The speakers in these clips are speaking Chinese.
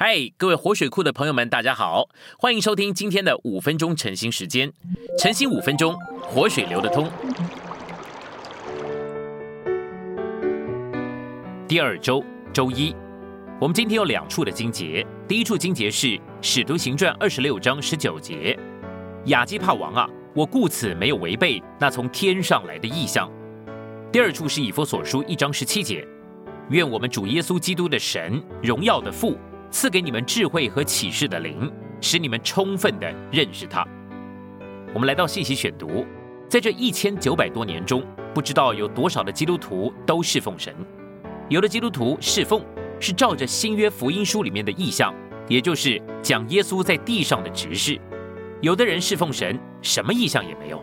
嗨，各位活水库的朋友们，大家好，欢迎收听今天的五分钟晨兴时间。晨兴五分钟，活水流得通。第二周周一，我们今天有两处的经节。第一处经节是《使徒行传》二十六章十九节：“亚基帕王啊，我故此没有违背那从天上来的意象。”第二处是《以弗所书》一章十七节：“愿我们主耶稣基督的神，荣耀的父。”赐给你们智慧和启示的灵，使你们充分的认识他。我们来到信息选读，在这一千九百多年中，不知道有多少的基督徒都侍奉神。有的基督徒侍奉是照着新约福音书里面的意象，也就是讲耶稣在地上的执事。有的人侍奉神，什么意象也没有。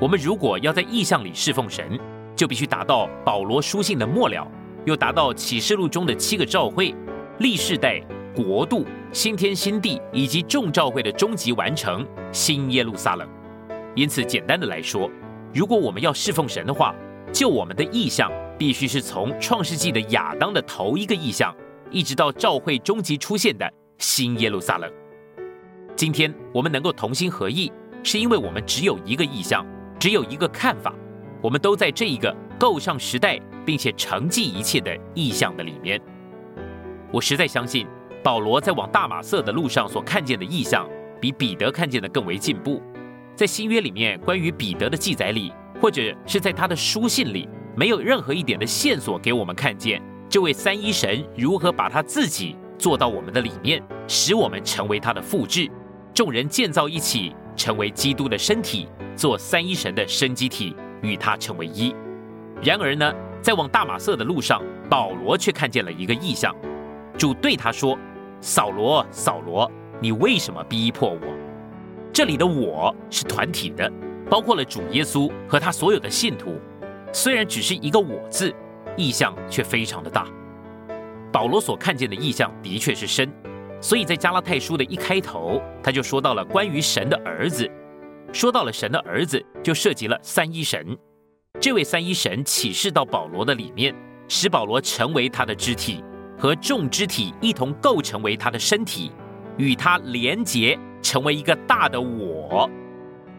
我们如果要在意象里侍奉神，就必须达到保罗书信的末了，又达到启示录中的七个召会。历世代、国度、新天新地以及众召会的终极完成，新耶路撒冷。因此，简单的来说，如果我们要侍奉神的话，就我们的意向必须是从创世纪的亚当的头一个意向，一直到召会终极出现的新耶路撒冷。今天我们能够同心合意，是因为我们只有一个意向，只有一个看法，我们都在这一个够上时代，并且承继一切的意向的里面。我实在相信，保罗在往大马色的路上所看见的异象，比彼得看见的更为进步。在新约里面，关于彼得的记载里，或者是在他的书信里，没有任何一点的线索给我们看见这位三一神如何把他自己做到我们的里面，使我们成为他的复制，众人建造一起，成为基督的身体，做三一神的生机体，与他成为一。然而呢，在往大马色的路上，保罗却看见了一个异象。主对他说：“扫罗，扫罗，你为什么逼迫我？”这里的“我”是团体的，包括了主耶稣和他所有的信徒。虽然只是一个“我”字，意象却非常的大。保罗所看见的意象的确是深，所以在加拉太书的一开头，他就说到了关于神的儿子。说到了神的儿子，就涉及了三一神。这位三一神启示到保罗的里面，使保罗成为他的肢体。和众肢体一同构成为他的身体，与他连结成为一个大的我。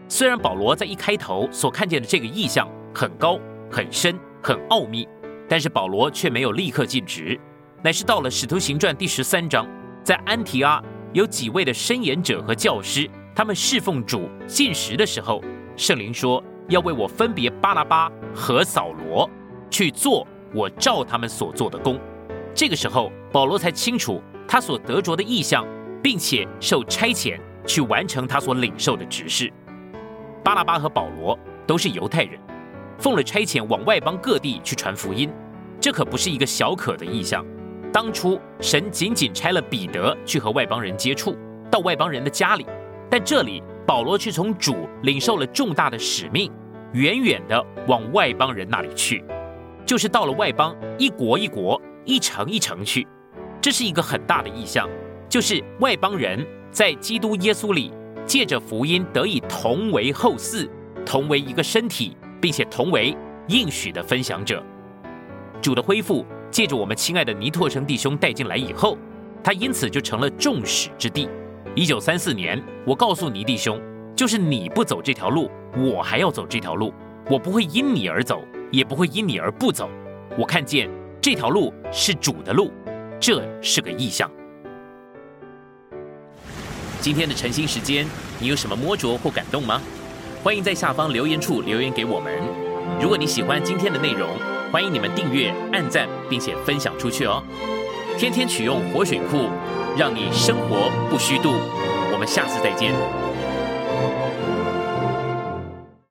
虽然保罗在一开头所看见的这个意象很高、很深、很奥秘，但是保罗却没有立刻尽职，乃是到了使徒行传第十三章，在安提阿有几位的申言者和教师，他们侍奉主进食的时候，圣灵说要为我分别巴拿巴和扫罗去做我照他们所做的工。这个时候，保罗才清楚他所得着的意象，并且受差遣去完成他所领受的指示。巴拉巴和保罗都是犹太人，奉了差遣往外邦各地去传福音，这可不是一个小可的意象。当初神仅仅差了彼得去和外邦人接触，到外邦人的家里，但这里保罗却从主领受了重大的使命，远远的往外邦人那里去，就是到了外邦一国一国。一层一层去，这是一个很大的意象，就是外邦人在基督耶稣里借着福音得以同为后嗣，同为一个身体，并且同为应许的分享者。主的恢复借着我们亲爱的尼拓生弟兄带进来以后，他因此就成了众矢之的。一九三四年，我告诉尼弟兄，就是你不走这条路，我还要走这条路，我不会因你而走，也不会因你而不走。我看见。这条路是主的路，这是个意象。今天的晨兴时间，你有什么摸着或感动吗？欢迎在下方留言处留言给我们。如果你喜欢今天的内容，欢迎你们订阅、按赞，并且分享出去哦。天天取用活水库，让你生活不虚度。我们下次再见。